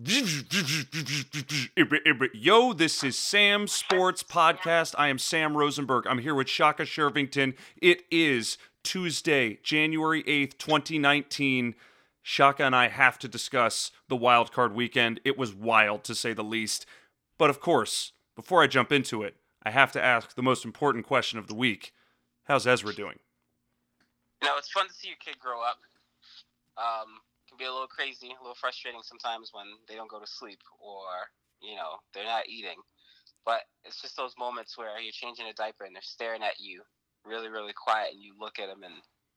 Yo, this is Sam Sports Podcast. I am Sam Rosenberg. I'm here with Shaka Shervington. It is Tuesday, January 8th, 2019. Shaka and I have to discuss the wild card weekend. It was wild to say the least. But of course, before I jump into it, I have to ask the most important question of the week. How's Ezra doing? You know, it's fun to see your kid grow up. Um, be a little crazy, a little frustrating sometimes when they don't go to sleep or you know they're not eating. But it's just those moments where you're changing a diaper and they're staring at you, really, really quiet, and you look at them and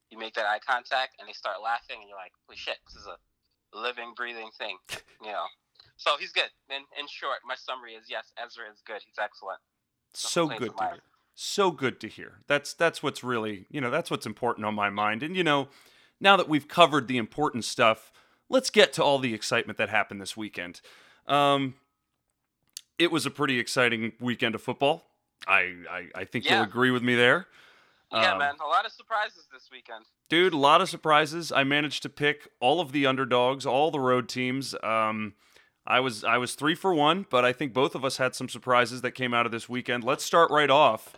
you make that eye contact and they start laughing and you're like, "Holy shit, this is a living, breathing thing," you know. So he's good. In in short, my summary is yes, Ezra is good. He's excellent. So good to hear. So good to hear. That's that's what's really you know that's what's important on my mind. And you know, now that we've covered the important stuff, let's get to all the excitement that happened this weekend. Um, it was a pretty exciting weekend of football. I I, I think yeah. you'll agree with me there. Yeah, um, man, a lot of surprises this weekend. Dude, a lot of surprises. I managed to pick all of the underdogs, all the road teams. Um, I was I was three for one, but I think both of us had some surprises that came out of this weekend. Let's start right off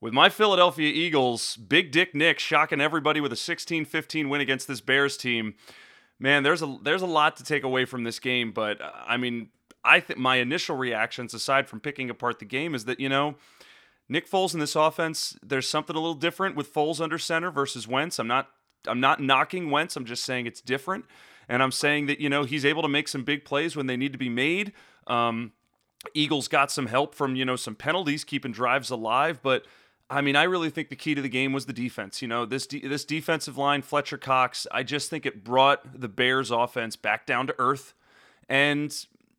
with my Philadelphia Eagles, Big Dick Nick shocking everybody with a 16-15 win against this Bears team. Man, there's a there's a lot to take away from this game, but I mean, I think my initial reactions, aside from picking apart the game, is that you know. Nick Foles in this offense, there's something a little different with Foles under center versus Wentz. I'm not I'm not knocking Wentz. I'm just saying it's different, and I'm saying that you know he's able to make some big plays when they need to be made. Um, Eagles got some help from you know some penalties keeping drives alive, but I mean, I really think the key to the game was the defense. You know, this de- this defensive line, Fletcher Cox. I just think it brought the Bears' offense back down to earth. And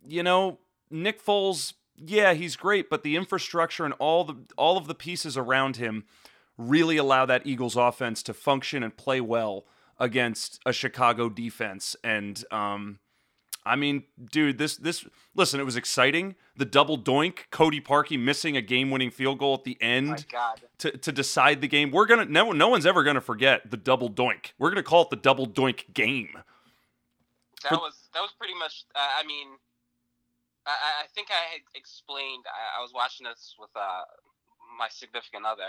you know, Nick Foles, yeah, he's great, but the infrastructure and all the all of the pieces around him really allow that Eagles' offense to function and play well against a Chicago defense. And um, I mean, dude, this this listen, it was exciting. The double doink, Cody Parkey missing a game-winning field goal at the end to, to decide the game. We're gonna no no one's ever gonna forget the double doink. We're gonna call it the double doink game. That For, was that was pretty much. Uh, I mean, I, I think I had explained. I, I was watching this with uh, my significant other,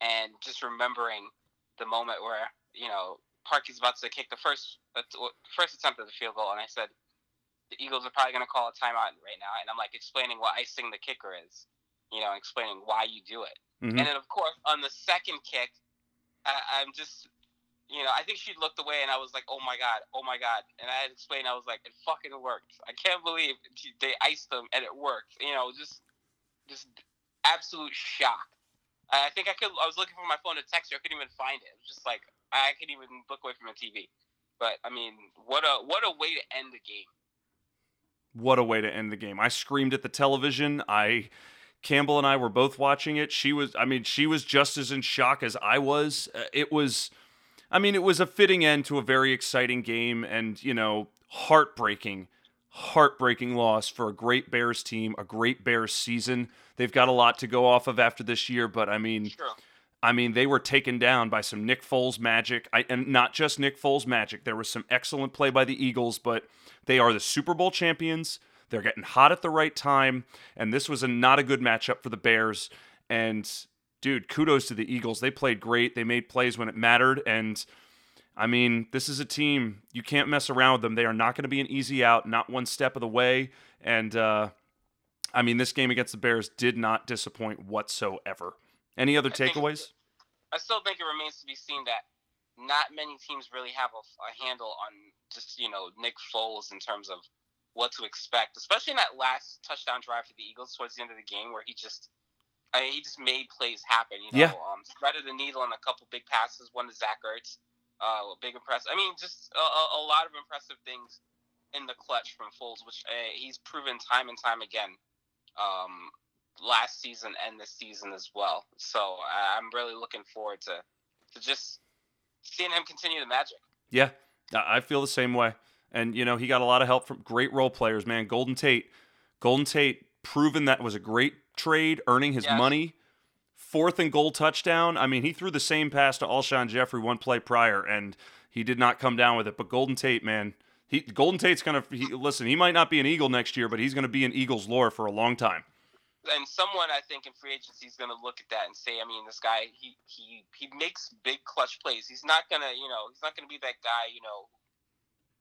and just remembering the moment where you know Parkey's about to kick the first uh, first attempt at the field goal, and I said the Eagles are probably going to call a timeout right now, and I'm like explaining what icing the kicker is, you know, explaining why you do it, mm-hmm. and then of course on the second kick, I, I'm just, you know, I think she looked away, and I was like, oh my god, oh my god, and I had explained, I was like, it fucking worked. I can't believe they iced them and it worked. You know, just, just absolute shock. I think I could. I was looking for my phone to text you. I couldn't even find it. It was just like I couldn't even look away from the TV. But I mean, what a what a way to end the game what a way to end the game. I screamed at the television. I Campbell and I were both watching it. She was I mean, she was just as in shock as I was. Uh, it was I mean, it was a fitting end to a very exciting game and, you know, heartbreaking heartbreaking loss for a great Bears team, a great Bears season. They've got a lot to go off of after this year, but I mean, sure. I mean, they were taken down by some Nick Foles magic, I, and not just Nick Foles magic. There was some excellent play by the Eagles, but they are the Super Bowl champions. They're getting hot at the right time, and this was a not a good matchup for the Bears. And dude, kudos to the Eagles. They played great. They made plays when it mattered, and I mean, this is a team you can't mess around with them. They are not going to be an easy out, not one step of the way. And uh, I mean, this game against the Bears did not disappoint whatsoever. Any other I takeaways? Think, I still think it remains to be seen that not many teams really have a, a, handle on just you know Nick Foles in terms of what to expect, especially in that last touchdown drive for the Eagles towards the end of the game where he just I mean, he just made plays happen. You know, yeah. um, threaded the needle on a couple big passes, one to Zach Ertz, uh, big impress. I mean, just a, a, lot of impressive things in the clutch from Foles, which uh, he's proven time and time again. Um, last season and this season as well. So I'm really looking forward to to just seeing him continue the magic. Yeah, I feel the same way. And you know, he got a lot of help from great role players, man. Golden Tate, Golden Tate, proven that was a great trade, earning his money. Fourth and goal touchdown. I mean, he threw the same pass to Alshon Jeffery one play prior, and he did not come down with it. But Golden Tate, man, he Golden Tate's gonna he, listen. He might not be an Eagle next year, but he's gonna be an Eagles lore for a long time. And someone I think in free agency is going to look at that and say, I mean, this guy he he he makes big clutch plays. He's not gonna you know he's not gonna be that guy you know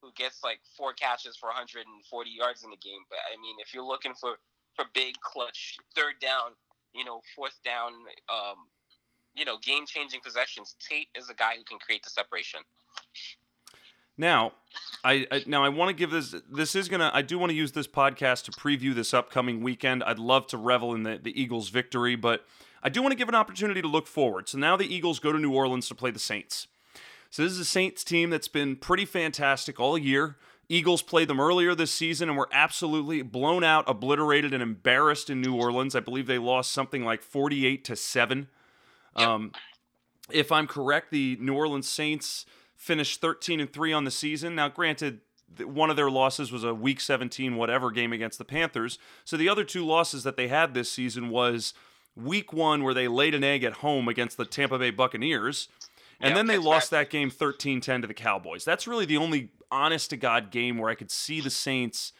who gets like four catches for 140 yards in the game. But I mean, if you're looking for for big clutch third down, you know, fourth down, um, you know, game changing possessions, Tate is a guy who can create the separation. Now, I, I now I want to give this. This is gonna. I do want to use this podcast to preview this upcoming weekend. I'd love to revel in the the Eagles' victory, but I do want to give an opportunity to look forward. So now the Eagles go to New Orleans to play the Saints. So this is a Saints team that's been pretty fantastic all year. Eagles played them earlier this season and were absolutely blown out, obliterated, and embarrassed in New Orleans. I believe they lost something like 48 to 7. Um, if I'm correct, the New Orleans Saints finished 13 and 3 on the season. Now, granted, one of their losses was a week 17 whatever game against the Panthers. So the other two losses that they had this season was week 1 where they laid an egg at home against the Tampa Bay Buccaneers. And Yeah, then they lost right. that game 13-10 to the Cowboys. That's really the only honest to god game where I could see the Saints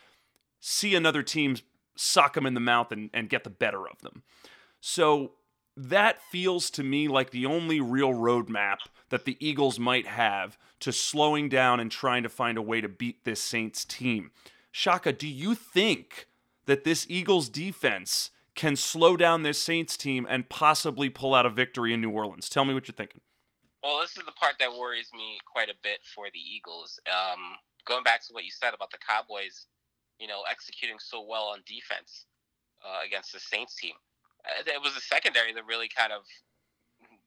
see another team suck them in the mouth and, and get the better of them. So that feels to me like the only real roadmap that the Eagles might have to slowing down and trying to find a way to beat this Saints team. Shaka, do you think that this Eagles defense can slow down this Saints team and possibly pull out a victory in New Orleans? Tell me what you're thinking. Well, this is the part that worries me quite a bit for the Eagles. Um, going back to what you said about the Cowboys, you know, executing so well on defense uh, against the Saints team. Uh, it was the secondary that really kind of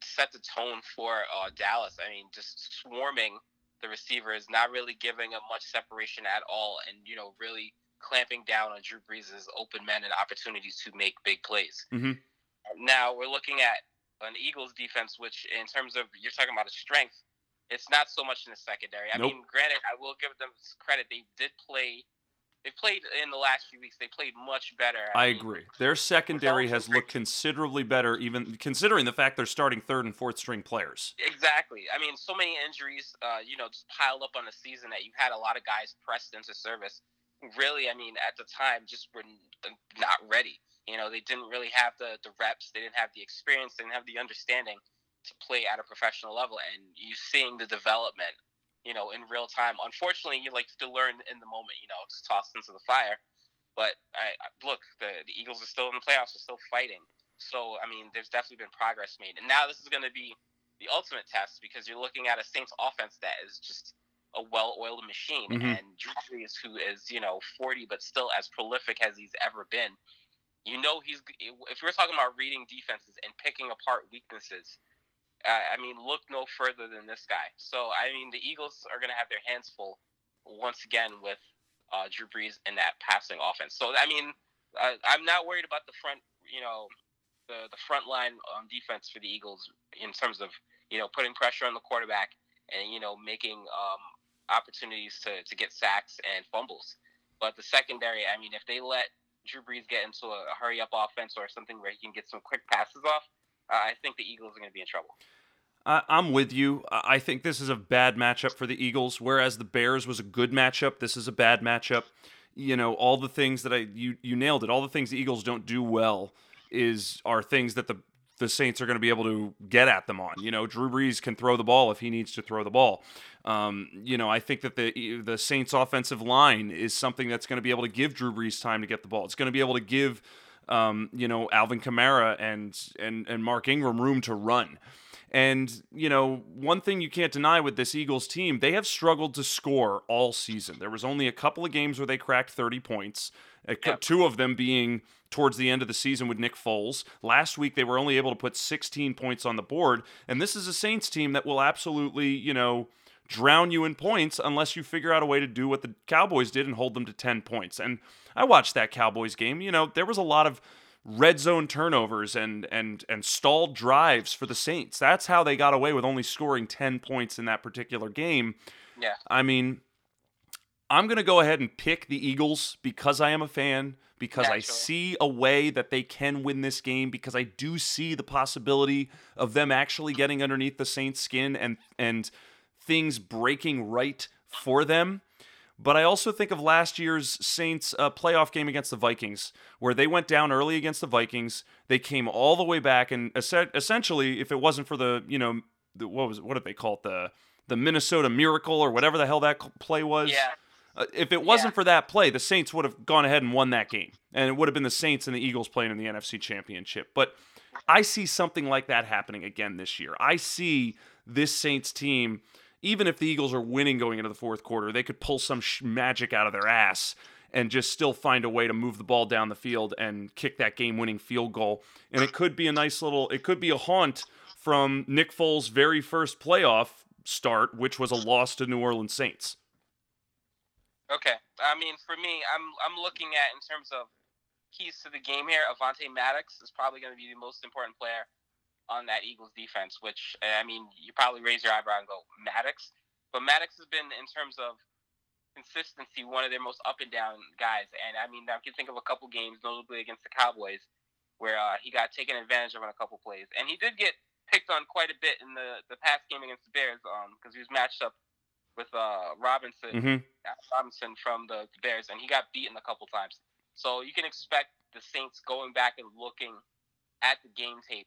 set the tone for uh, Dallas. I mean, just swarming the receivers, not really giving them much separation at all, and you know, really clamping down on Drew Brees' open men and opportunities to make big plays. Mhm. Now we're looking at an Eagles defense, which in terms of you're talking about a strength, it's not so much in the secondary. I Nope. mean, granted, I will give them credit; they did play. They played in the last few weeks. They played much better. I mean, agree. Their secondary has looked considerably better, even considering the fact they're starting third and fourth string players. Exactly. I mean, so many injuries, uh, you know, just piled up on the season that you had a lot of guys pressed into service. Really, I mean, at the time, just were not ready. You know, they didn't really have the, the reps, they didn't have the experience, they didn't have the understanding to play at a professional level. And you seeing the development, you know, in real time. Unfortunately, you like to learn in the moment. You know, just tossed into the fire. But I, look, the, the Eagles are still in the playoffs, they're still fighting. So I mean, there's definitely been progress made, and now this is going to be the ultimate test because you're looking at a Saints offense that is just a well-oiled machine, Mhm. and Drew Brees, who is you know 40 but still as prolific as he's ever been, you know he's if we're talking about reading defenses and picking apart weaknesses. Uh, I mean, look no further than this guy. So, I mean, the Eagles are going to have their hands full once again with uh, Drew Brees in that passing offense. So, I mean, I, I'm not worried about the front, you know, the the front line on defense for the Eagles in terms of you know putting pressure on the quarterback and you know making um, opportunities to to get sacks and fumbles. But the secondary, I mean, if they let Drew Brees get into a hurry up offense or something where he can get some quick passes off, uh, I think the Eagles are going to be in trouble. I, I'm with you. I I think this is a bad matchup for the Eagles, whereas the Bears was a good matchup. This is a bad matchup. You know, all the things that I you you nailed it. All the things the Eagles don't do well is are things that the the Saints are going to be able to get at them on. You know, Drew Brees can throw the ball if he needs to throw the ball. Um, you know, I think that the the Saints offensive line is something that's going to be able to give Drew Brees time to get the ball. It's going to be able to give um, you know Alvin Kamara and and and Mark Ingram room to run. And, you know, one thing you can't deny with this Eagles team, they have struggled to score all season. There was only a couple of games where they cracked 30 points, Yep. two of them being towards the end of the season with Nick Foles. Last week, they were only able to put 16 points on the board. And this is a Saints team that will absolutely, you know, drown you in points unless you figure out a way to do what the Cowboys did and hold them to 10 points. And I watched that Cowboys game. You know, there was a lot of red zone turnovers and and and stalled drives for the Saints. That's how they got away with only scoring 10 points in that particular game. Yeah. I mean, I'm going to go ahead and pick the Eagles because I am a fan, because I see a way that they can win this game, because I do see the possibility of them actually getting underneath the Saints' skin and and things breaking right for them. But I also think of last year's Saints uh, playoff game against the Vikings, where they went down early against the Vikings. They came all the way back, and essentially, if it wasn't for the, you know, the, what was what did they call it the the Minnesota Miracle or whatever the hell that play was? Yeah. Uh, if it wasn't yeah. for that play, the Saints would have gone ahead and won that game, and it would have been the Saints and the Eagles playing in the NFC Championship. But I see something like that happening again this year. I see this Saints team even if the Eagles are winning going into the fourth quarter, they could pull some sh- magic out of their ass and just still find a way to move the ball down the field and kick that game winning field goal. And it could be a nice little, it could be a haunt from Nick Foles' very first playoff start, which was a loss to New Orleans Saints. Okay. I mean, for me, I'm I'm looking at in terms of keys to the game here. Avonte Maddox is probably going to be the most important player on that Eagles defense, which I mean, you probably raise your eyebrow and go Maddox, but Maddox has been in terms of consistency one of their most up and down guys. And I mean, I can think of a couple games, notably against the Cowboys, where uh, he got taken advantage of on a couple plays, and he did get picked on quite a bit in the the past game against the Bears, um, because he was matched up with uh Robinson, mm-hmm. Robinson from the, the Bears, and he got beaten a couple times. So you can expect the Saints going back and looking at the game tape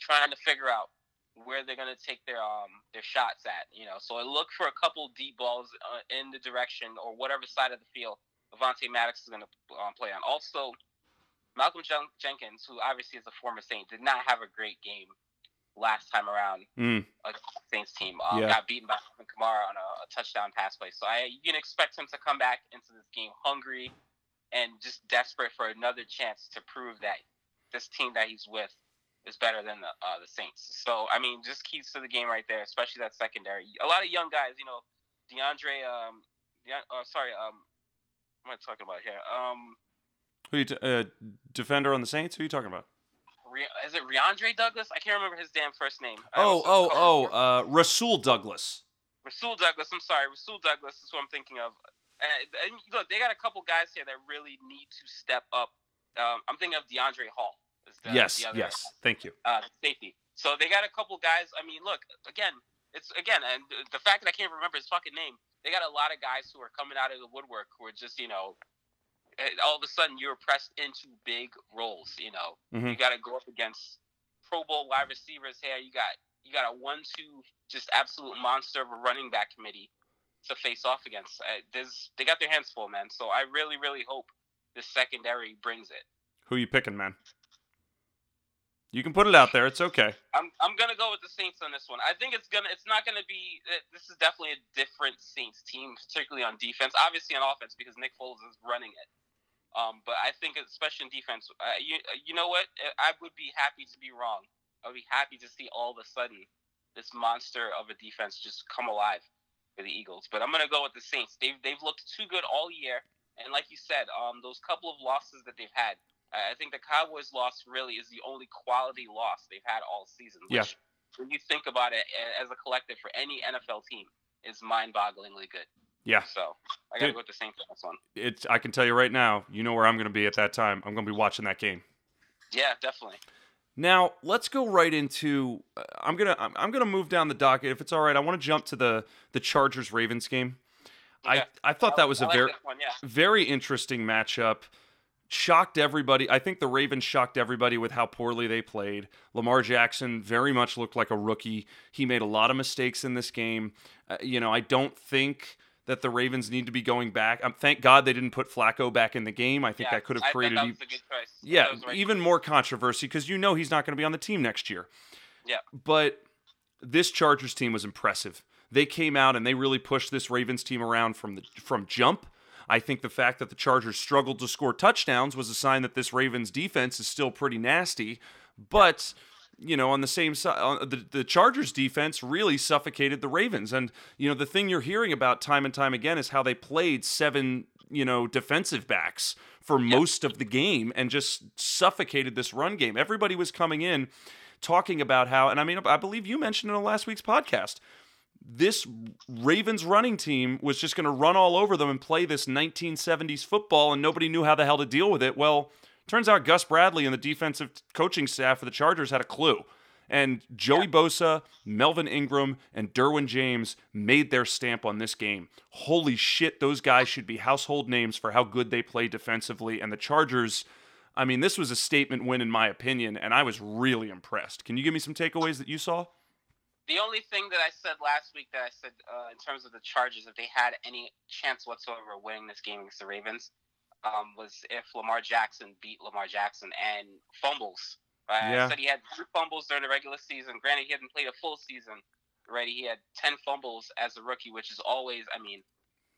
trying to figure out where they're going to take their um their shots at. You know, so I look for a couple deep balls uh, in the direction or whatever side of the field Avonte Maddox is going to um, play on. Also, Malcolm Jen- Jenkins, who obviously is a former Saint, did not have a great game last time around mm. Saints team. Um, yeah. Got beaten by Kamara on a, a, touchdown pass play. So I you can expect him to come back into this game hungry and just desperate for another chance to prove that this team that he's with is better than the uh, the Saints. So I mean, just keys to the game right there, especially that secondary. A lot of young guys, you know, DeAndre. Um, De- uh, sorry, um, what am I talking about here? Um, who you t- uh, defender on the Saints? Who are you talking about? Re- is it Reandre Douglas? I can't remember his damn first name. Oh, oh, oh, uh, Rasul Douglas. Rasul Douglas. I'm sorry, Rasul Douglas is what I'm thinking of. And, and look, they got a couple guys here that really need to step up. Um, I'm thinking of Deiondre' Hall. The, yes, the yes. Thank you. Uh, safety. So they got a couple guys. I mean, look again. It's again, and the fact that I can't remember his fucking name. They got a lot of guys who are coming out of the woodwork who are just, you know, eh, all of a sudden you're pressed into big roles. You know, mm-hmm. you got to go up against Pro Bowl wide receivers here. You got you got a one-two just absolute monster of a running back committee to face off against. Uh, there's they got their hands full, man. So I really, really hope the secondary brings it. Who you picking, man? You can put it out there. It's okay. I'm I'm gonna go with the Saints on this one. I think it's gonna it's not gonna be. Uh, this is definitely a different Saints team, particularly on defense. Obviously on offense because Nick Foles is running it. Um, but I think especially in defense, uh, you you know what? I would be happy to be wrong. I would be happy to see all of a sudden this monster of a defense just come alive for the Eagles. But I'm gonna go with the Saints. They've they've looked too good all year, and like you said, um, those couple of losses that they've had I think the Cowboys' loss really is the only quality loss they've had all season. Which, yeah. when you think about it as a collective for any NFL team, is mind-bogglingly good. Yeah. So I got to go with the same for this one. It's. I can tell you right now. You know where I'm going to be at that time. I'm going to be watching that game. Yeah, definitely. Now let's go right into. Uh, I'm gonna. I'm, I'm, gonna move down the docket if it's all right. I want to jump to the the Chargers Ravens game. Okay. I I thought I, that was a like very one, yeah. very interesting matchup shocked everybody. I think the Ravens shocked everybody with how poorly they played. Lamar Jackson very much looked like a rookie. He made a lot of mistakes in this game. Uh, you know, I don't think that the Ravens need to be going back. Um, thank God they didn't put Flacco back in the game. I think yeah, that could have created even, yeah, right even more controversy because you know he's not going to be on the team next year. Yeah. But this Chargers team was impressive. They came out and they really pushed this Ravens team around from the from jump. I think the fact that the Chargers struggled to score touchdowns was a sign that this Ravens defense is still pretty nasty. But you know, on the same side, the the Chargers defense really suffocated the Ravens. And you know, the thing you're hearing about time and time again is how they played seven, you know, defensive backs for most of the game and just suffocated this run game. Everybody was coming in talking about how, and I mean, I believe you mentioned in last week's podcast this Ravens running team was just going to run all over them and play this 1970s football, and nobody knew how the hell to deal with it. Well, turns out Gus Bradley and the defensive coaching staff for the Chargers had a clue. And Joey Bosa, Melvin Ingram, and Derwin James made their stamp on this game. Holy shit, those guys should be household names for how good they play defensively. And the Chargers, I mean, this was a statement win in my opinion, and I was really impressed. Can you give me some takeaways that you saw? The only thing that I said last week that I said uh, in terms of the Chargers, if they had any chance whatsoever of winning this game against the Ravens, um, was if Lamar Jackson beat Lamar Jackson and fumbles Right? Yeah. I said he had two fumbles during the regular season. Granted, he hadn't played a full season already. He had 10 fumbles as a rookie, which is always, I mean,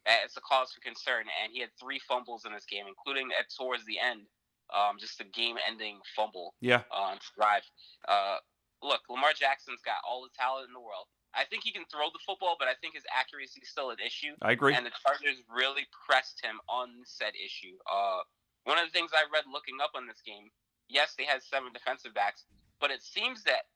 it's a cause for concern. And he had three fumbles in this game, including at towards the end, um, just a game-ending fumble. Yeah. On drive. Uh, look, Lamar Jackson's got all the talent in the world. I think he can throw the football, but I think his accuracy is still an issue. I agree. And the Chargers really pressed him on said issue. Uh, one of the things I read looking up on this game yes, they had seven defensive backs, but it seems that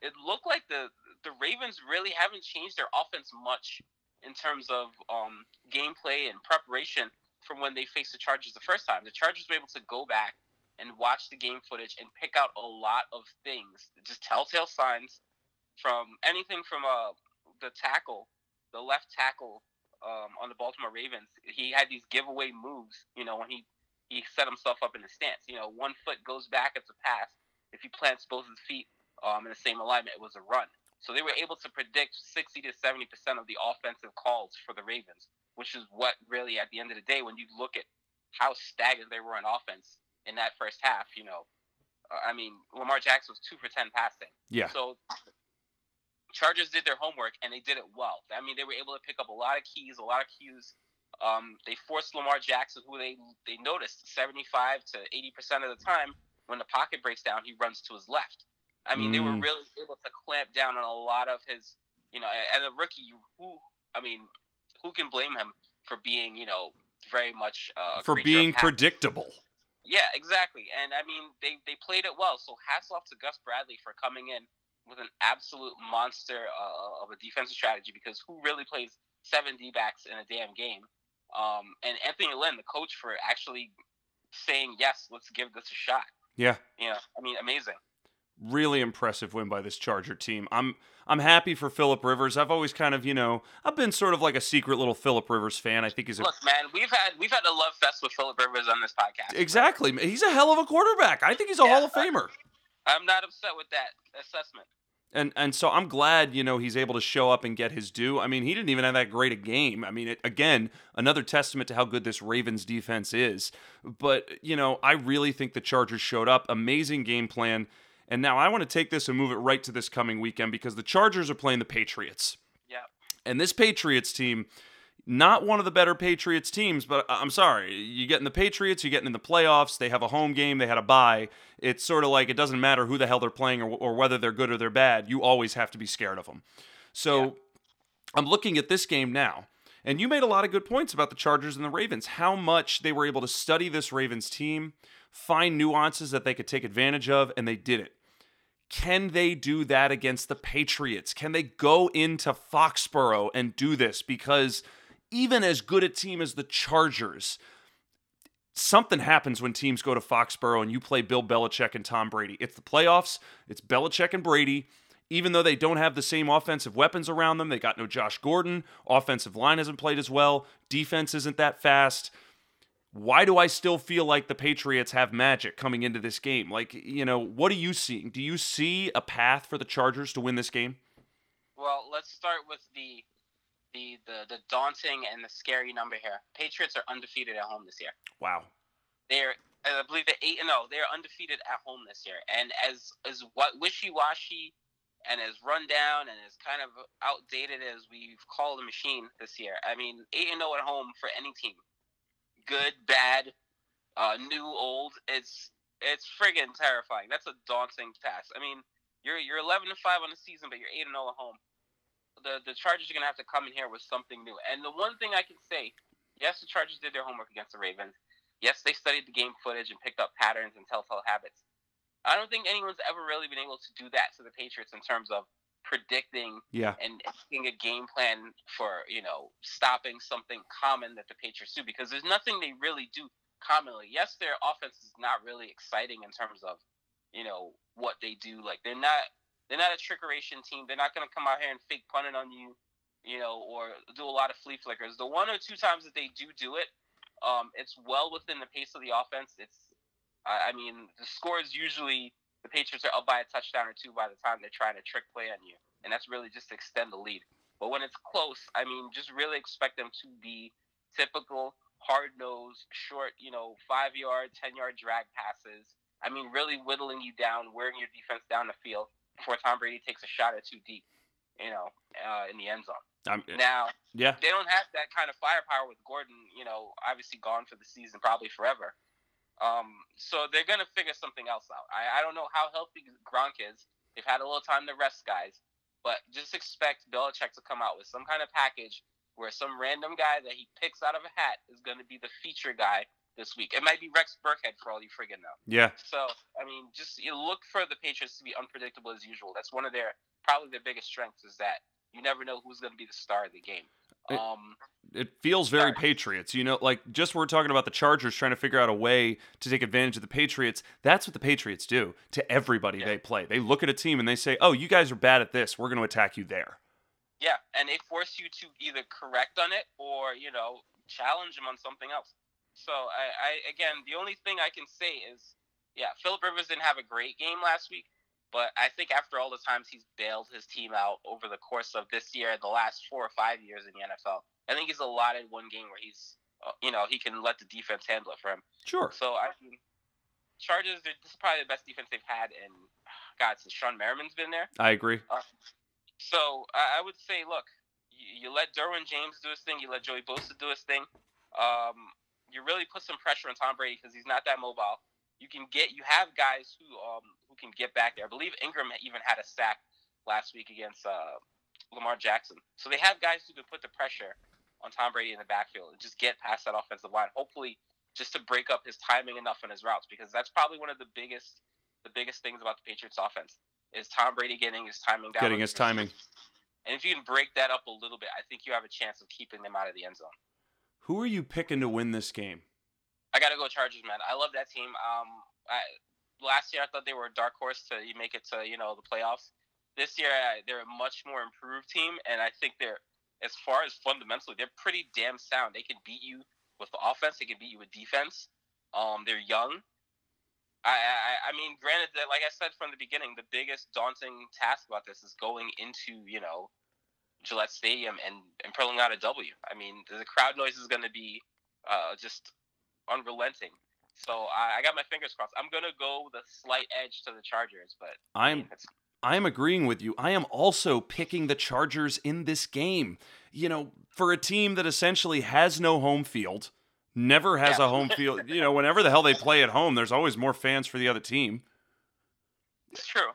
it looked like the the Ravens really haven't changed their offense much in terms of um, gameplay and preparation from when they faced the Chargers the first time. The Chargers were able to go back and watch the game footage and pick out a lot of things, just telltale signs from anything from uh, the tackle, the left tackle um, on the Baltimore Ravens. He had these giveaway moves, you know, when he he set himself up in a stance. You know, one foot goes back, it's a pass. If he plants both his feet um, in the same alignment, it was a run. So they were able to predict 60 to 70 percent of the offensive calls for the Ravens, which is what really, at the end of the day, when you look at how staggered they were in offense in that first half, you know, uh, I mean, Lamar Jackson was two for 10 passing. Yeah. So Chargers did their homework and they did it well. I mean, they were able to pick up a lot of keys, a lot of cues um, they forced Lamar Jackson, who they they noticed 75 to 80 percent of the time when the pocket breaks down, he runs to his left. I mean, mm. they were mm. really able to clamp down on a lot of his, you know, and a rookie who, I mean, who can blame him for being, you know, very much uh, for being predictable. Yeah, exactly. And I mean, they they played it well. So hats off to Gus Bradley for coming in with an absolute monster uh, of a defensive strategy because who really plays seven D backs in a damn game? um, and Anthony Lynn, the coach, for actually saying yes, let's give this a shot. Yeah, yeah. I mean, amazing. Really impressive win by this Charger team. I'm I'm happy for Philip Rivers. I've always kind of, you know, I've been sort of like a secret little Philip Rivers fan. I think he's a look, man. We've had we've had a love fest with Philip Rivers on this podcast. Exactly. He's a hell of a quarterback. I think he's a yeah, Hall of Famer. I'm not upset with that assessment. And and so I'm glad you know he's able to show up and get his due. I mean, he didn't even have that great a game. I mean, it, again, another testament to how good this Ravens defense is. But you know, I really think the Chargers showed up. Amazing game plan. And now I want to take this and move it right to this coming weekend because the Chargers are playing the Patriots. Yeah. And this Patriots team not one of the better Patriots teams, but I'm sorry. You get in the Patriots, you get in the playoffs. They have a home game, they had a bye. It's sort of like it doesn't matter who the hell they're playing or, or whether they're good or they're bad. You always have to be scared of them. So yeah. I'm looking at this game now. And you made a lot of good points about the Chargers and the Ravens, how much they were able to study this Ravens team, find nuances that they could take advantage of, and they did it. Can they do that against the Patriots? Can they go into Foxborough and do this? Because even as good a team as the Chargers, something happens when teams go to Foxborough and you play Bill Belichick and Tom Brady. It's the playoffs, it's Belichick and Brady. Even though they don't have the same offensive weapons around them, they got no Josh Gordon. Offensive line hasn't played as well. Defense isn't that fast. Why do I still feel like the Patriots have magic coming into this game? Like, you know, what are you seeing? Do you see a path for the Chargers to win this game? Well, let's start with the the, the the daunting and the scary number here. Patriots are undefeated at home this year. Wow. They're I believe they're eight and zero. Oh. They're undefeated at home this year. And as as what wishy washy and as run down and as kind of outdated as we've called the machine this year. I mean, eight and zero oh at home for any team. Good, bad, uh, new, old. It's it's friggin' terrifying. That's a daunting task. I mean, you're you're eleven and five on the season, but you're eight and zero at home the the Chargers are gonna have to come in here with something new. And the one thing I can say, yes, the Chargers did their homework against the Ravens. Yes, they studied the game footage and picked up patterns and telltale habits. I don't think anyone's ever really been able to do that to the Patriots in terms of predicting yeah. and making a game plan for you know stopping something common that the Patriots do because there's nothing they really do commonly. Yes, their offense is not really exciting in terms of you know what they do. Like they're not they're not a trickeration team. They're not going to come out here and fake punt it on you, you know, or do a lot of flea flickers. The one or two times that they do do it, um, it's well within the pace of the offense. It's, I, I mean, the score is usually the Patriots are up by a touchdown or two by the time they're trying to trick play on you, and that's really just to extend the lead. But when it's close, I mean, just really expect them to be typical hard nosed, short, you know, five yard, ten yard drag passes. I mean, really whittling you down, wearing your defense down the field before Tom Brady takes a shot at two deep, you know, uh, in the end zone. Um, now, yeah, they don't have that kind of firepower with Gordon, you know, obviously gone for the season, probably forever. Um, so they're gonna figure something else out. I, I don't know how healthy Gronk is. They've had a little time to rest guys, but just expect Belichick to come out with some kind of package where some random guy that he picks out of a hat is going to be the feature guy this week. It might be Rex Burkhead for all you friggin' know. Yeah. So I mean, just you look for the Patriots to be unpredictable as usual. That's one of their probably their biggest strengths is that you never know who's going to be the star of the game. Um, it feels very. Patriots, you know, like just we're talking about the Chargers trying to figure out a way to take advantage of the Patriots. That's what the Patriots do to everybody yeah. they play. They look at a team and they say, "Oh, you guys are bad at this. We're going to attack you there." Yeah, and they force you to either correct on it or you know challenge them on something else. So I, I again, the only thing I can say is, yeah, Philip Rivers didn't have a great game last week, but I think after all the times he's bailed his team out over the course of this year, the last four or five years in the NFL, I think he's allotted one game where he's, uh, you know, he can let the defense handle it for him. Sure. So I mean, Chargers, this is probably the best defense they've had in, God, since Shawne Merriman's been there. I agree. Uh, so I, would say, look, you, you, let Derwin James do his thing. You let Joey Bosa do his thing. Um, you really put some pressure on Tom Brady because he's not that mobile. You can get you have guys who um who can get back there. I believe Ingram even had a sack last week against uh, Lamar Jackson. So they have guys who can put the pressure on Tom Brady in the backfield and just get past that offensive line. Hopefully, just to break up his timing enough on his routes because that's probably one of the biggest the biggest things about the Patriots offense is Tom Brady getting his timing down. Getting his timing. And if you can break that up a little bit, I think you have a chance of keeping them out of the end zone. Who are you picking to win this game? I got to go Chargers, man. I love that team. Um, I, last year I thought they were a dark horse to make it to you know the playoffs. This year I, they're a much more improved team, and I think they're as far as fundamentally they're pretty damn sound. They can beat you with the offense. They can beat you with defense. Um, they're young. I, I, I mean, granted that, like I said from the beginning, the biggest daunting task about this is going into, you know, Gillette Stadium and, and pulling out a W. I mean, the crowd noise is going to be uh, just unrelenting. So I, I, got my fingers crossed. I'm going to go the slight edge to the Chargers, but I'm I am agreeing with you. I am also picking the Chargers in this game. You know, for a team that essentially has no home field, never has yeah. a home field. You know, whenever the hell they play at home, there's always more fans for the other team. It's true.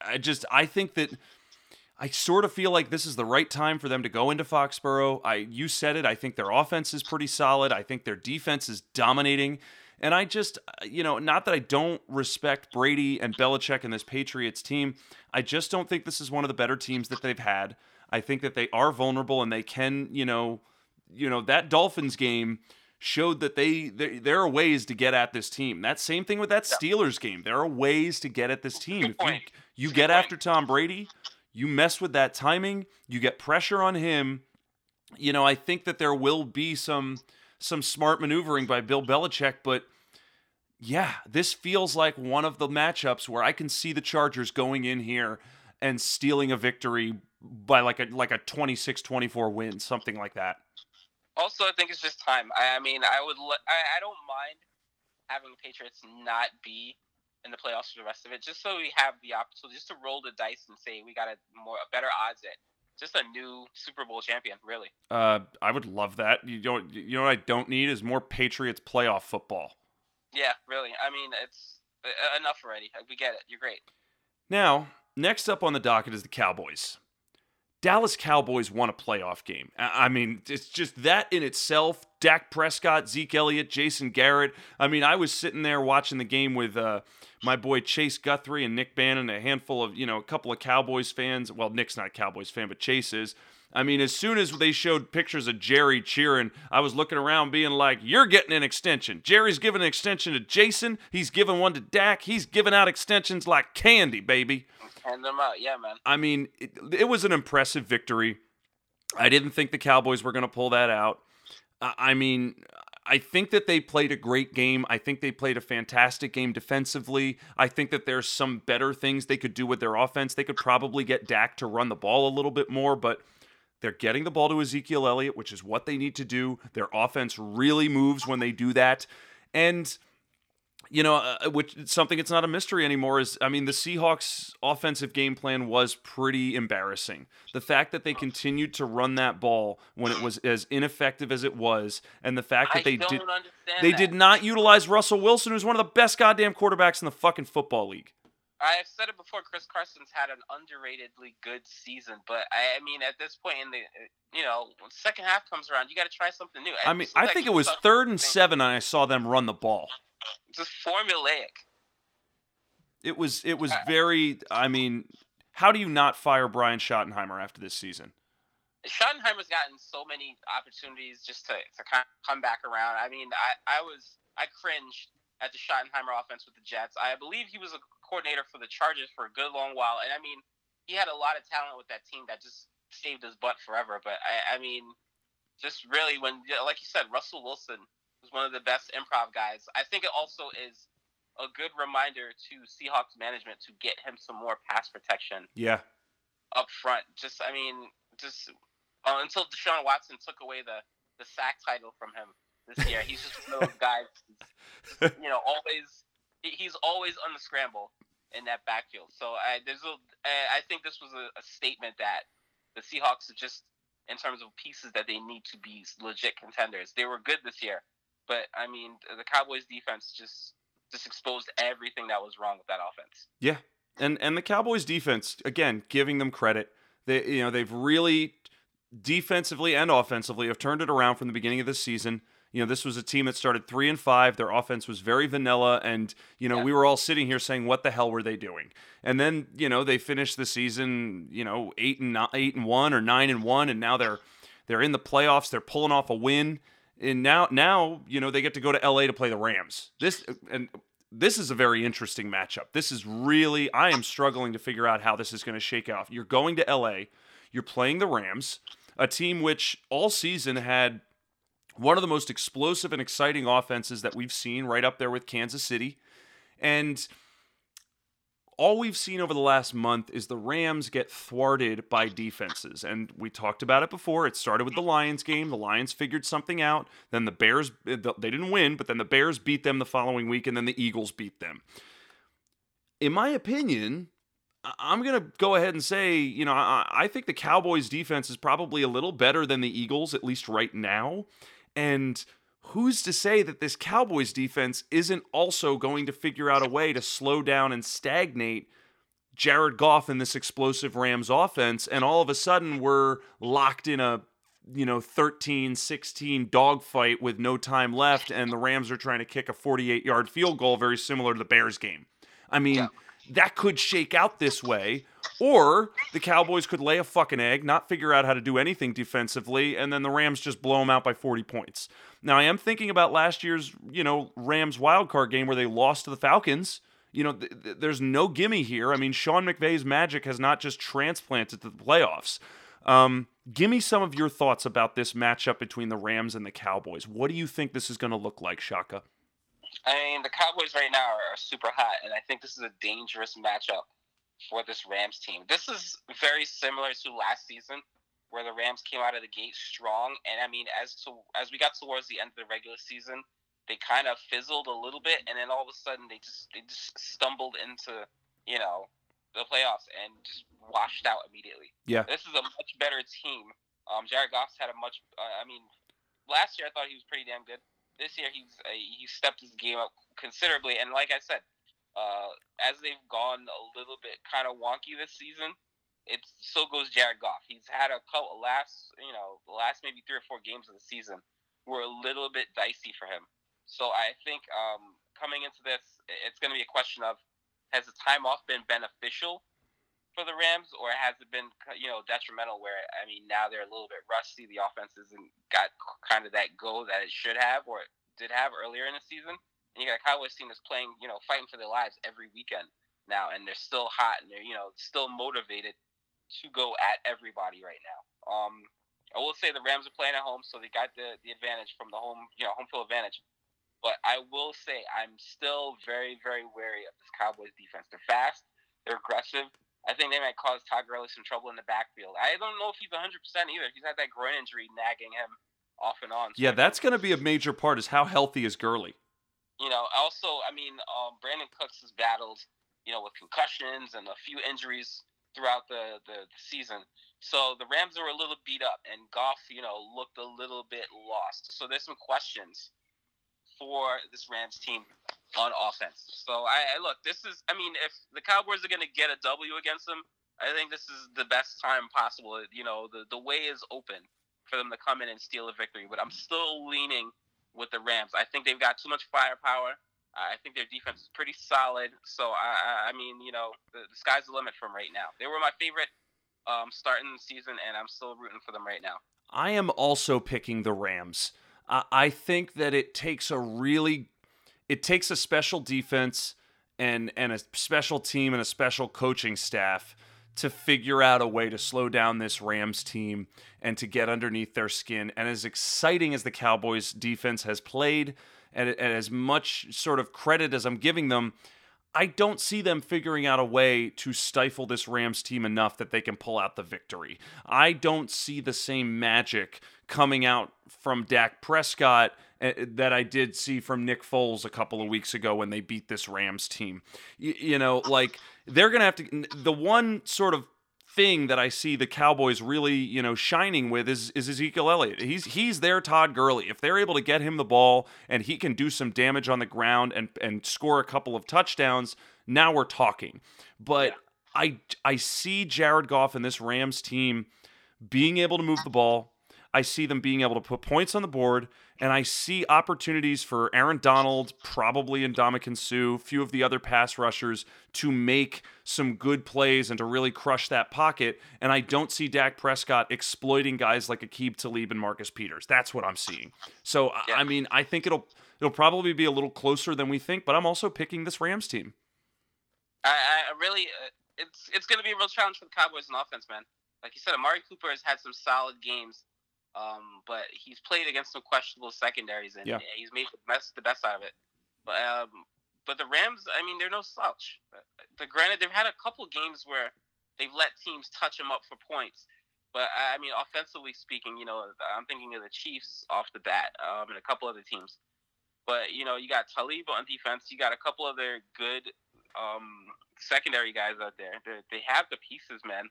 I just I think that I sort of feel like this is the right time for them to go into Foxborough. I you said it. I think their offense is pretty solid. I think their defense is dominating. And I just, uh, you know, not that I don't respect Brady and Belichick and this Patriots team. I just don't think this is one of the better teams that they've had. I think that they are vulnerable and they can, you know, you know that Dolphins game showed that they there, there are ways to get at this team. That same thing with that Steelers game. There are ways to get at this team. If you you get after Tom Brady, you mess with that timing, you get pressure on him. You know, I think that there will be some some smart maneuvering by Bill Belichick, but yeah, this feels like one of the matchups where I can see the Chargers going in here and stealing a victory by like a like a 26-24 win, something like that. Also, I think it's just time. I, I mean, I would. I, I don't mind having the Patriots not be in the playoffs for the rest of it, just so we have the opportunity, just to roll the dice and say we got a more a better odds at just a new Super Bowl champion, really. Uh, I would love that. You don't. You know what I don't need is more Patriots playoff football. Yeah, really. I mean, it's enough already. We get it. You're great. Now, next up on the docket is the Cowboys. Dallas Cowboys won a playoff game. I mean, it's just that in itself. Dak Prescott, Zeke Elliott, Jason Garrett. I mean, I was sitting there watching the game with uh, my boy Chase Guthrie and Nick Bannon, a handful of, you know, a couple of Cowboys fans. Well, Nick's not a Cowboys fan, but Chase is. I mean, as soon as they showed pictures of Jerry cheering, I was looking around being like, You're getting an extension. Jerry's giving an extension to Jason. He's giving one to Dak. He's giving out extensions like candy, baby. Hand them out. Yeah, man. I mean, it, it was an impressive victory. I didn't think the Cowboys were going to pull that out. I mean, I think that they played a great game. I think they played a fantastic game defensively. I think that there's some better things they could do with their offense. They could probably get Dak to run the ball a little bit more, but they're getting the ball to Ezekiel Elliott, which is what they need to do. Their offense really moves when they do that. And you know, uh, which something it's not a mystery anymore is I mean the Seahawks offensive game plan was pretty embarrassing. The fact that they continued to run that ball when it was as ineffective as it was and the fact that I they did they that. did not utilize Russell Wilson who's one of the best goddamn quarterbacks in the fucking football league. I've said it before. Chris Carson's had an underratedly good season, but I, I mean, at this point in the, you know, when second half comes around, you got to try something new. I And mean, I think it was third and 7 and I saw them run the ball. Just formulaic. It was it was very I mean, how do you not fire Brian Schottenheimer after this season? Schottenheimer's gotten so many opportunities just to, to kind of come back around. I mean, I, I was I cringed at the Schottenheimer offense with the Jets. I believe he was a coordinator for the Chargers for a good long while, and I mean, he had a lot of talent with that team that just saved his butt forever. But I, I mean, just really when, like you said, Russell Wilson was one of the best improv guys. I think it also is a good reminder to Seahawks management to get him some more pass protection Yeah. up front. Just, I mean, just uh, until Deshaun Watson took away the the sack title from him this year, he's just one of those guys. You know, always he's always on the scramble in that backfield. So I there's a I I think this was a, a statement that the Seahawks are just in terms of pieces that they need to be legit contenders. They were good this year, but I mean the Cowboys defense just just exposed everything that was wrong with that offense. Yeah, and and the Cowboys defense again, giving them credit. They you know they've really defensively and offensively have turned it around from the beginning of this season. You know, this was a team that started three and five. Their offense was very vanilla, and you know Yeah. we were all sitting here saying, "What the hell were they doing?" And then you know they finished the season, you know, eight and ni- eight and one or nine and one, and now they're they're in the playoffs. They're pulling off a win, and now now you know they get to go to L.A. to play the Rams. This and this is a very interesting matchup. This is really I am struggling to figure out how this is going to shake out. You're going to LA, you're playing the Rams, a team which all season had one of the most explosive and exciting offenses that we've seen right up there with Kansas City. And all we've seen over the last month is the Rams get thwarted by defenses. And we talked about it before. It started with the Lions game. The Lions figured something out. Then the Bears, they didn't win, but then the Bears beat them the following week, and then the Eagles beat them. In my opinion, I'm going to go ahead and say, you know, I think the Cowboys defense is probably a little better than the Eagles, at least right now. And who's to say that this Cowboys defense isn't also going to figure out a way to slow down and stagnate Jared Goff in this explosive Rams offense and all of a sudden we're locked in a you know 13 16 dogfight with no time left and the Rams are trying to kick a 48-yard field goal very similar to the Bears game. I mean, Yeah. that could shake out this way or the Cowboys could lay a fucking egg, not figure out how to do anything defensively, and then the Rams just blow them out by 40 points. Now, I am thinking about last year's, you know, Rams wildcard game where they lost to the Falcons. You know, th- th- there's no gimme here. I mean, Sean McVay's magic has not just transplanted to the playoffs. Um, give me some of your thoughts about this matchup between the Rams and the Cowboys. What do you think this is going to look like, Shaka? I mean, the Cowboys right now are, are super hot, and I think this is a dangerous matchup for this Rams team. This is very similar to last season, where the Rams came out of the gate strong, and I mean, as to as we got towards the end of the regular season, they kind of fizzled a little bit, and then all of a sudden they just they just stumbled into you know the playoffs and just washed out immediately. Yeah. this is a much better team. Um, Jared Goff's had a much. Uh, I mean, last year I thought he was pretty damn good this year he's uh, he stepped his game up considerably, and like I said, uh, as they've gone a little bit kind of wonky this season, it so goes Jared Goff. He's had a couple last you know the last maybe three or four games of the season were a little bit dicey for him. So I think um, coming into this, it's going to be a question of has the time off been beneficial for the Rams, or has it been you know detrimental? Where I mean, now they're a little bit rusty. The offense hasn't got kind of that go that it should have or did have earlier in the season. And you got a Cowboys team that's playing, you know, fighting for their lives every weekend now, and they're still hot and they're you know still motivated to go at everybody right now. Um, I will say the Rams are playing at home, so they got the the advantage from the home you know home field advantage. But I will say I'm still very, very wary of this Cowboys defense. They're fast, they're aggressive. I think they might cause Todd Gurley some trouble in the backfield. I don't know if he's 100% either. He's had that groin injury nagging him off and on. So yeah, that's going to be a major part is how healthy is Gurley. You know, also, I mean, um, Brandin Cooks has battled, you know, with concussions and a few injuries throughout the, the, the season. So the Rams are a little beat up, and Goff, you know, looked a little bit lost. So there's some questions for this Rams team on offense. So I, I look, this is, I mean, if the Cowboys are going to get a W against them, I think this is the best time possible. You know, the the way is open for them to come in and steal a victory. But I'm still leaning with the Rams. I think they've got too much firepower. I think their defense is pretty solid. So I, I mean, you know, the, the sky's the limit from right now. They were my favorite um, starting the season, and I'm still rooting for them right now. I am also picking the Rams. I think that it takes a really, it takes a special defense and and a special team and a special coaching staff to figure out a way to slow down this Rams team and to get underneath their skin. And as exciting as the Cowboys defense has played, and, and as much sort of credit as I'm giving them, I don't see them figuring out a way to stifle this Rams team enough that they can pull out the victory. I don't see the same magic coming out from Dak Prescott eh, that I did see from Nick Foles a couple of weeks ago when they beat this Rams team. You, you know, like they're going to have to the one sort of thing that I see the Cowboys really, you know, shining with is is Ezekiel Elliott. He's he's their Todd Gurley. If they're able to get him the ball and he can do some damage on the ground and and score a couple of touchdowns, now we're talking. But. I I see Jared Goff and this Rams team being able to move the ball. I see them being able to put points on the board and I see opportunities for Aaron Donald, probably in Ndamukong Suh, a few of the other pass rushers to make some good plays and to really crush that pocket. And I don't see Dak Prescott exploiting guys like Aqib Talib and Marcus Peters. That's what I'm seeing. So yeah. I mean, I think it'll it'll probably be a little closer than we think, but I'm also picking this Rams team. I, I really, uh, it's it's going to be a real challenge for the Cowboys in offense, man. Like you said, Amari Cooper has had some solid games um, but he's played against some questionable secondaries, and yeah. he's made the best the best out of it. But um, but the Rams, I mean, they're no slouch. The granted, they've had a couple games where they've let teams touch them up for points. But I mean, offensively speaking, you know, I'm thinking of the Chiefs off the bat, um, and a couple other teams. But you know, you got Talib on defense. You got a couple other good um, secondary guys out there. They're, they have the pieces, man,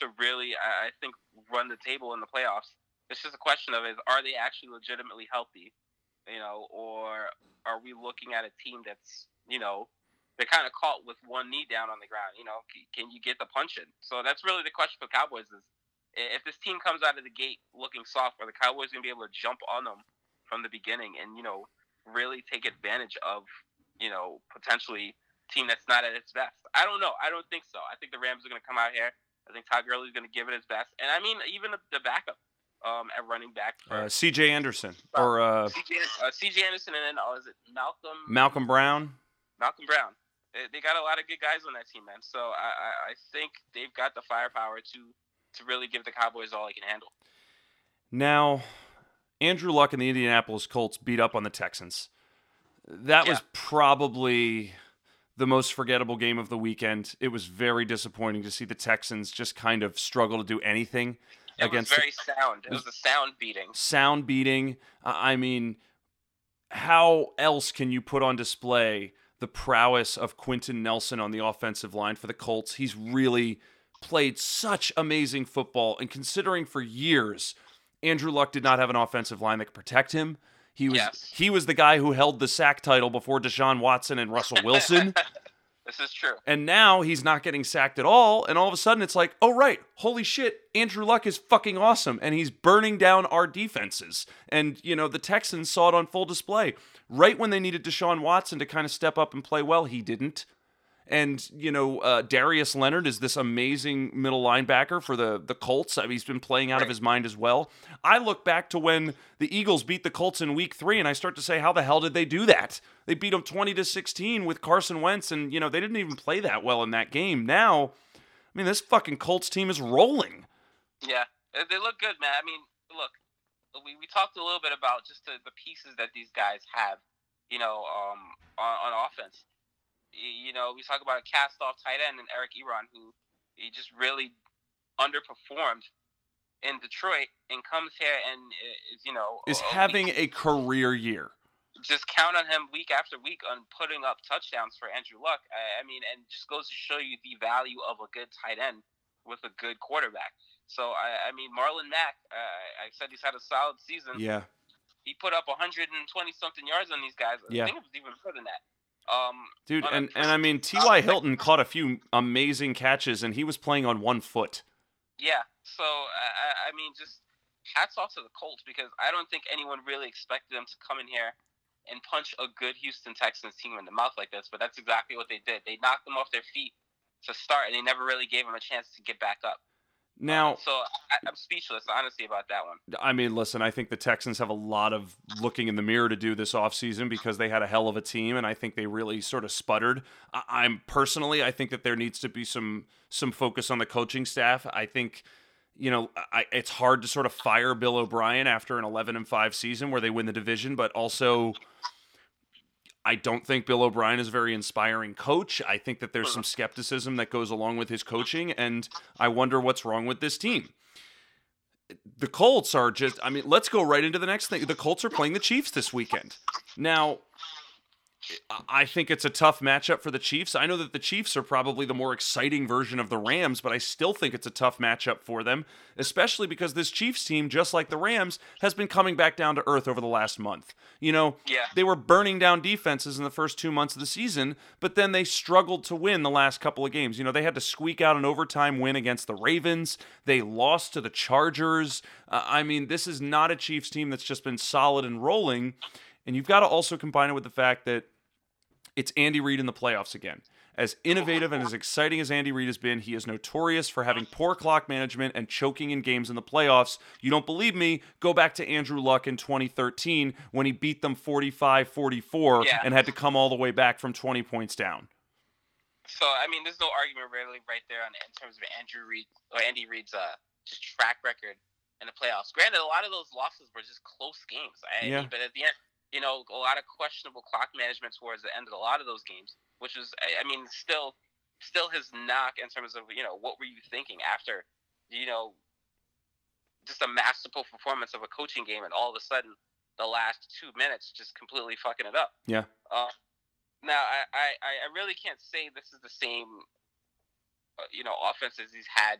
to really, I think, run the table in the playoffs. It's just a question of is are they actually legitimately healthy, you know, or are we looking at a team that's you know they're kind of caught with one knee down on the ground. You know, can you get the punch in? So that's really the question for Cowboys is if this team comes out of the gate looking soft, are the Cowboys going to be able to jump on them from the beginning and you know really take advantage of you know potentially team that's not at its best? I don't know. I don't think so. I think the Rams are going to come out here. I think Todd Gurley is going to give it his best, and I mean even the backup um, at running back. Uh, C.J. Anderson or uh, C.J. Uh, C.J. Anderson, and then oh, is it Malcolm? Malcolm Brown. Malcolm Brown. They, they, got a lot of good guys on that team, man. So I, I, I think they've got the firepower to to really give the Cowboys all they can handle. Now, Andrew Luck and the Indianapolis Colts beat up on the Texans. That yeah. was probably the most forgettable game of the weekend. It was very disappointing to see the Texans just kind of struggle to do anything it against was very the, sound. It was a sound beating. Sound beating. I mean, how else can you put on display the prowess of Quenton Nelson on the offensive line for the Colts? He's really played such amazing football, and considering for years Andrew Luck did not have an offensive line that could protect him. He was yes. he was the guy who held the sack title before Deshaun Watson and Russell Wilson. This is true. And now he's not getting sacked at all. And all of a sudden it's like, oh, right, holy shit, Andrew Luck is fucking awesome. And he's burning down our defenses. And, you know, the Texans saw it on full display. Right when they needed Deshaun Watson to kind of step up and play well, he didn't. And you know uh, Darius Leonard is this amazing middle linebacker for the the Colts. I mean, he's been playing out right. of his mind as well. I look back to when the Eagles beat the Colts in Week Three, and I start to say, how the hell did they do that? They beat them twenty to sixteen with Carson Wentz, and you know they didn't even play that well in that game. Now, I mean, this fucking Colts team is rolling. Yeah, they look good, man. I mean, look, we, we talked a little bit about just the, the pieces that these guys have, you know, um, on, on offense you know, we talk about a cast off tight end and Eric Ebron, who he just really underperformed in Detroit and comes here and is, you know, is having a career year. Just count on him week after week on putting up touchdowns for Andrew Luck. I, I mean, and just goes to show you the value of a good tight end with a good quarterback. So I, I mean, Marlon Mack, uh, I said he's had a solid season. Yeah. He put up 120 something yards on these guys. Yeah. I think it was even more than that. Um, Dude, and, and I mean, T.Y. Hilton caught a few amazing catches, and he was playing on one foot. Yeah, so I, I mean, just hats off to the Colts because I don't think anyone really expected them to come in here and punch a good Houston Texans team in the mouth like this. But that's exactly what they did. They knocked them off their feet to start, and they never really gave them a chance to get back up. Now, um, so I, am speechless, honestly, about that one. I mean, listen, I think the Texans have a lot of looking in the mirror to do this offseason because they had a hell of a team, and I think they really sort of sputtered. I, am personally, I think that there needs to be some some focus on the coaching staff. I think. You know, I, it's hard to sort of fire Bill O'Brien after an 11 and 5 season where they win the division, but also I don't think Bill O'Brien is a very inspiring coach. I think that there's some uh-huh. skepticism that goes along with his coaching, and I wonder what's wrong with this team. The Colts are just, I mean, let's go right into the next thing. The Colts are playing the Chiefs this weekend. Now, I think it's a tough matchup for the Chiefs. I know that the Chiefs are probably the more exciting version of the Rams, but I still think it's a tough matchup for them, especially because this Chiefs team, just like the Rams, has been coming back down to earth over the last month. You know, yeah. they were burning down defenses in the first two months of the season, but then they struggled to win the last couple of games. You know, they had to squeak out an overtime win against the Ravens. They lost to the Chargers. Uh, I mean, this is not a Chiefs team that's just been solid and rolling. And you've got to also combine it with the fact that it's Andy Reid in the playoffs again. As innovative and as exciting as Andy Reid has been, he is notorious for having poor clock management and choking in games in the playoffs. You don't believe me? Go back to Andrew Luck in 2013 when he beat them 45 44 yeah. and had to come all the way back from 20 points down. So, I mean, there's no argument really right there on, in terms of Andrew Reid or Andy Reid's uh, just track record in the playoffs. Granted, a lot of those losses were just close games. I yeah. But at the end, you know, a lot of questionable clock management towards the end of a lot of those games, which is, I mean, still, still his knock in terms of, you know, what were you thinking after, you know, just a masterful performance of a coaching game, and all of a sudden, the last two minutes just completely fucking it up. Yeah. Uh, now, I, I, I really can't say this is the same, uh, you know, offense as he's had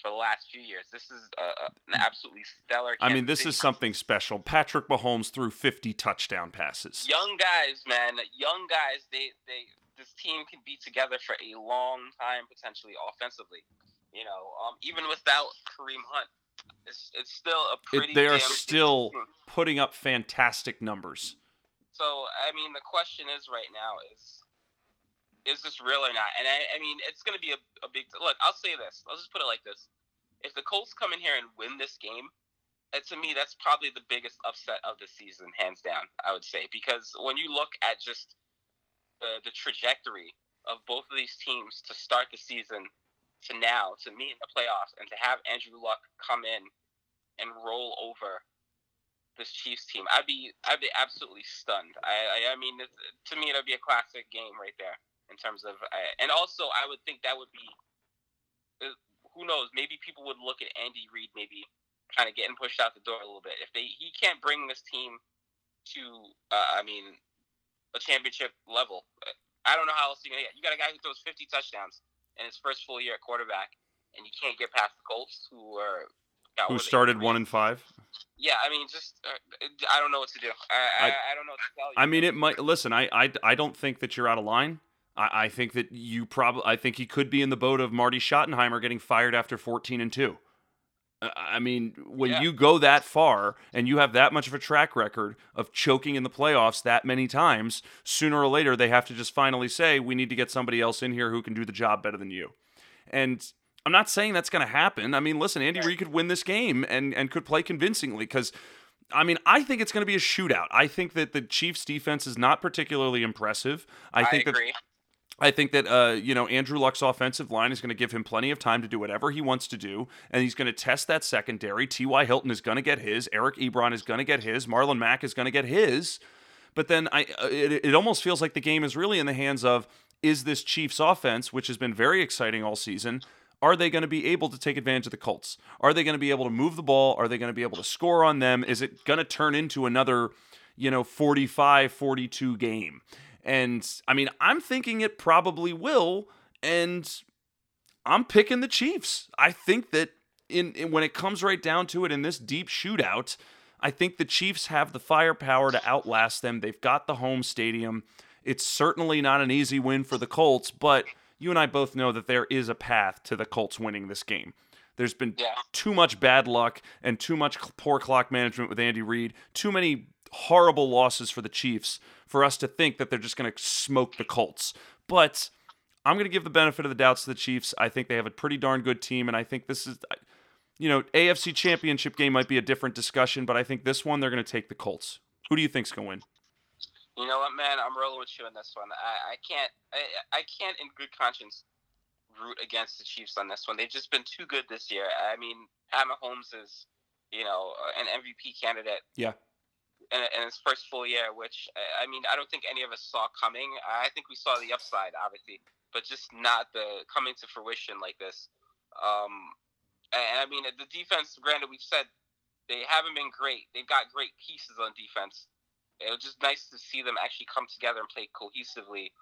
for the last few years. This is uh, an absolutely stellar. I mean, this is something special. Patrick Mahomes threw 50 touchdown passes. Young guys, man, young guys. They they this team can be together for a long time potentially offensively. You know, um, even without Kareem Hunt, it's it's still a pretty. It, they are still putting up fantastic numbers. So I mean, the question is right now is is this real or not? And I, I mean, it's going to be a, a big look. I'll say this. I'll just put it like this: If the Colts come in here and win this game, it, to me, that's probably the biggest upset of the season, hands down. I would say because when you look at just the the trajectory of both of these teams to start the season to now to meet in the playoffs and to have Andrew Luck come in and roll over this Chiefs team, I'd be I'd be absolutely stunned. I I, I mean, to me, it'd be a classic game right there in terms of, uh, and also I would think that would be, uh, who knows, maybe people would look at Andy Reid maybe kind of getting pushed out the door a little bit if they he can't bring this team to, uh, I mean, a championship level. I don't know how else you gonna get. You got a guy who throws 50 touchdowns in his first full year at quarterback, and you can't get past the Colts, who are who started one and five. Yeah, I mean, just uh, I don't know what to do. I, I, I, don't know what to tell you. I mean, it might. Listen, I, I I don't think that you're out of line. I, I think that you probably I think he could be in the boat of Marty Schottenheimer getting fired after 14 and 2. I mean, when Yeah. you go that far and you have that much of a track record of choking in the playoffs that many times, sooner or later they have to just finally say, we need to get somebody else in here who can do the job better than you. And I'm not saying that's going to happen. I mean, listen, Andy Reid could win this game and, and could play convincingly because. I mean, I think it's going to be a shootout. I think that the Chiefs' defense is not particularly impressive. I I, think that agree. I think that uh, you know Andrew Luck's offensive line is going to give him plenty of time to do whatever he wants to do, and he's going to test that secondary. T.Y. Hilton is going to get his. Eric Ebron is going to get his. Marlon Mack is going to get his. But then I, uh, it, it almost feels like the game is really in the hands of is this Chiefs offense, which has been very exciting all season. Are they going to be able to take advantage of the Colts? Are they going to be able to move the ball? Are they going to be able to score on them? Is it going to turn into another, you know, 45 42 game? And I mean, I'm thinking it probably will. And I'm picking the Chiefs. I think that in, in when it comes right down to it in this deep shootout, I think the Chiefs have the firepower to outlast them. They've got the home stadium. It's certainly not an easy win for the Colts, but you and I both know that there is a path to the Colts winning this game. There's been Yeah. too much bad luck and too much poor clock management with Andy Reid, too many horrible losses for the Chiefs for us to think that they're just going to smoke the Colts. But I'm going to give the benefit of the doubts to the Chiefs. I think they have a pretty darn good team, and I think this is, you know, AFC Championship game might be a different discussion, but I think this one they're going to take the Colts. Who do you think's going to win? You know what, man? I'm rolling with you on this one. I, I can't, I, I can't, in good conscience, root against the Chiefs on this one. They've just been too good this year. I mean, Pat Mahomes is, you know, an MVP candidate. Yeah. In, his first full year, which I I mean, I don't think any of us saw coming. I think we saw the upside, obviously, but just not the coming to fruition like this. Um, and I mean, the defense. Granted, we've said they haven't been great. They've got great pieces on defense. It was just nice to see them actually come together and play cohesively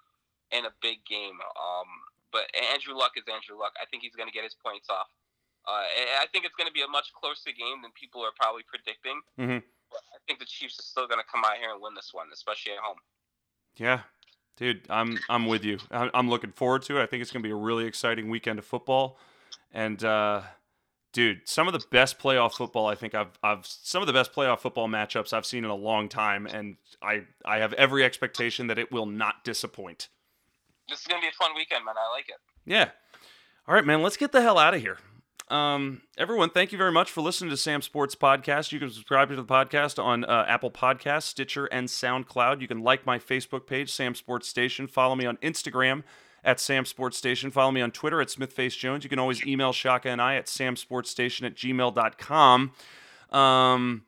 in a big game. Um, but Andrew Luck is Andrew Luck. I think he's going to get his points off. Uh, I think it's going to be a much closer game than people are probably predicting. Mhm. Think the Chiefs are still going to come out here and win this one, especially at home. Yeah, dude, I'm I'm with you. I'm, I'm looking forward to it. I think it's going to be a really exciting weekend of football, and uh, dude, some of the best playoff football I think I've I've some of the best playoff football matchups I've seen in a long time, and I I have every expectation that it will not disappoint. This is going to be a fun weekend, man. I like it. Yeah. All right, man. Let's get the hell out of here. Um, everyone, thank you very much for listening to Sam Sports Podcast. You can subscribe to the podcast on uh, Apple Podcasts, Stitcher, and SoundCloud. You can like my Facebook page, Sam Sports Station. Follow me on Instagram at Sam Sports Station. Follow me on Twitter at SmithFace Jones. You can always email Shaka and I at samsportstation at gmail.com. Um,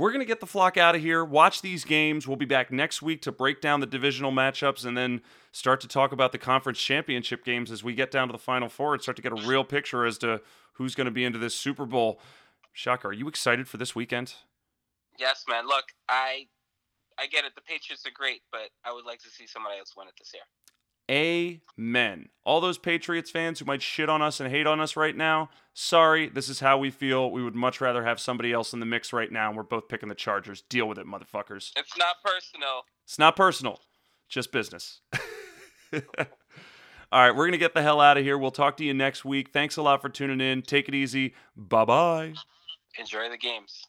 we're going to get the flock out of here. Watch these games. We'll be back next week to break down the divisional matchups and then start to talk about the conference championship games as we get down to the final four and start to get a real picture as to who's going to be into this Super Bowl. Shaka, are you excited for this weekend? Yes, man. Look, I I get it. The Patriots are great, but I would like to see somebody else win it this year. Amen. All those Patriots fans who might shit on us and hate on us right now, sorry, this is how we feel. We would much rather have somebody else in the mix right now, and we're both picking the Chargers. Deal with it, motherfuckers. It's not personal. It's not personal, just business. All right, we're going to get the hell out of here. We'll talk to you next week. Thanks a lot for tuning in. Take it easy. Bye bye. Enjoy the games.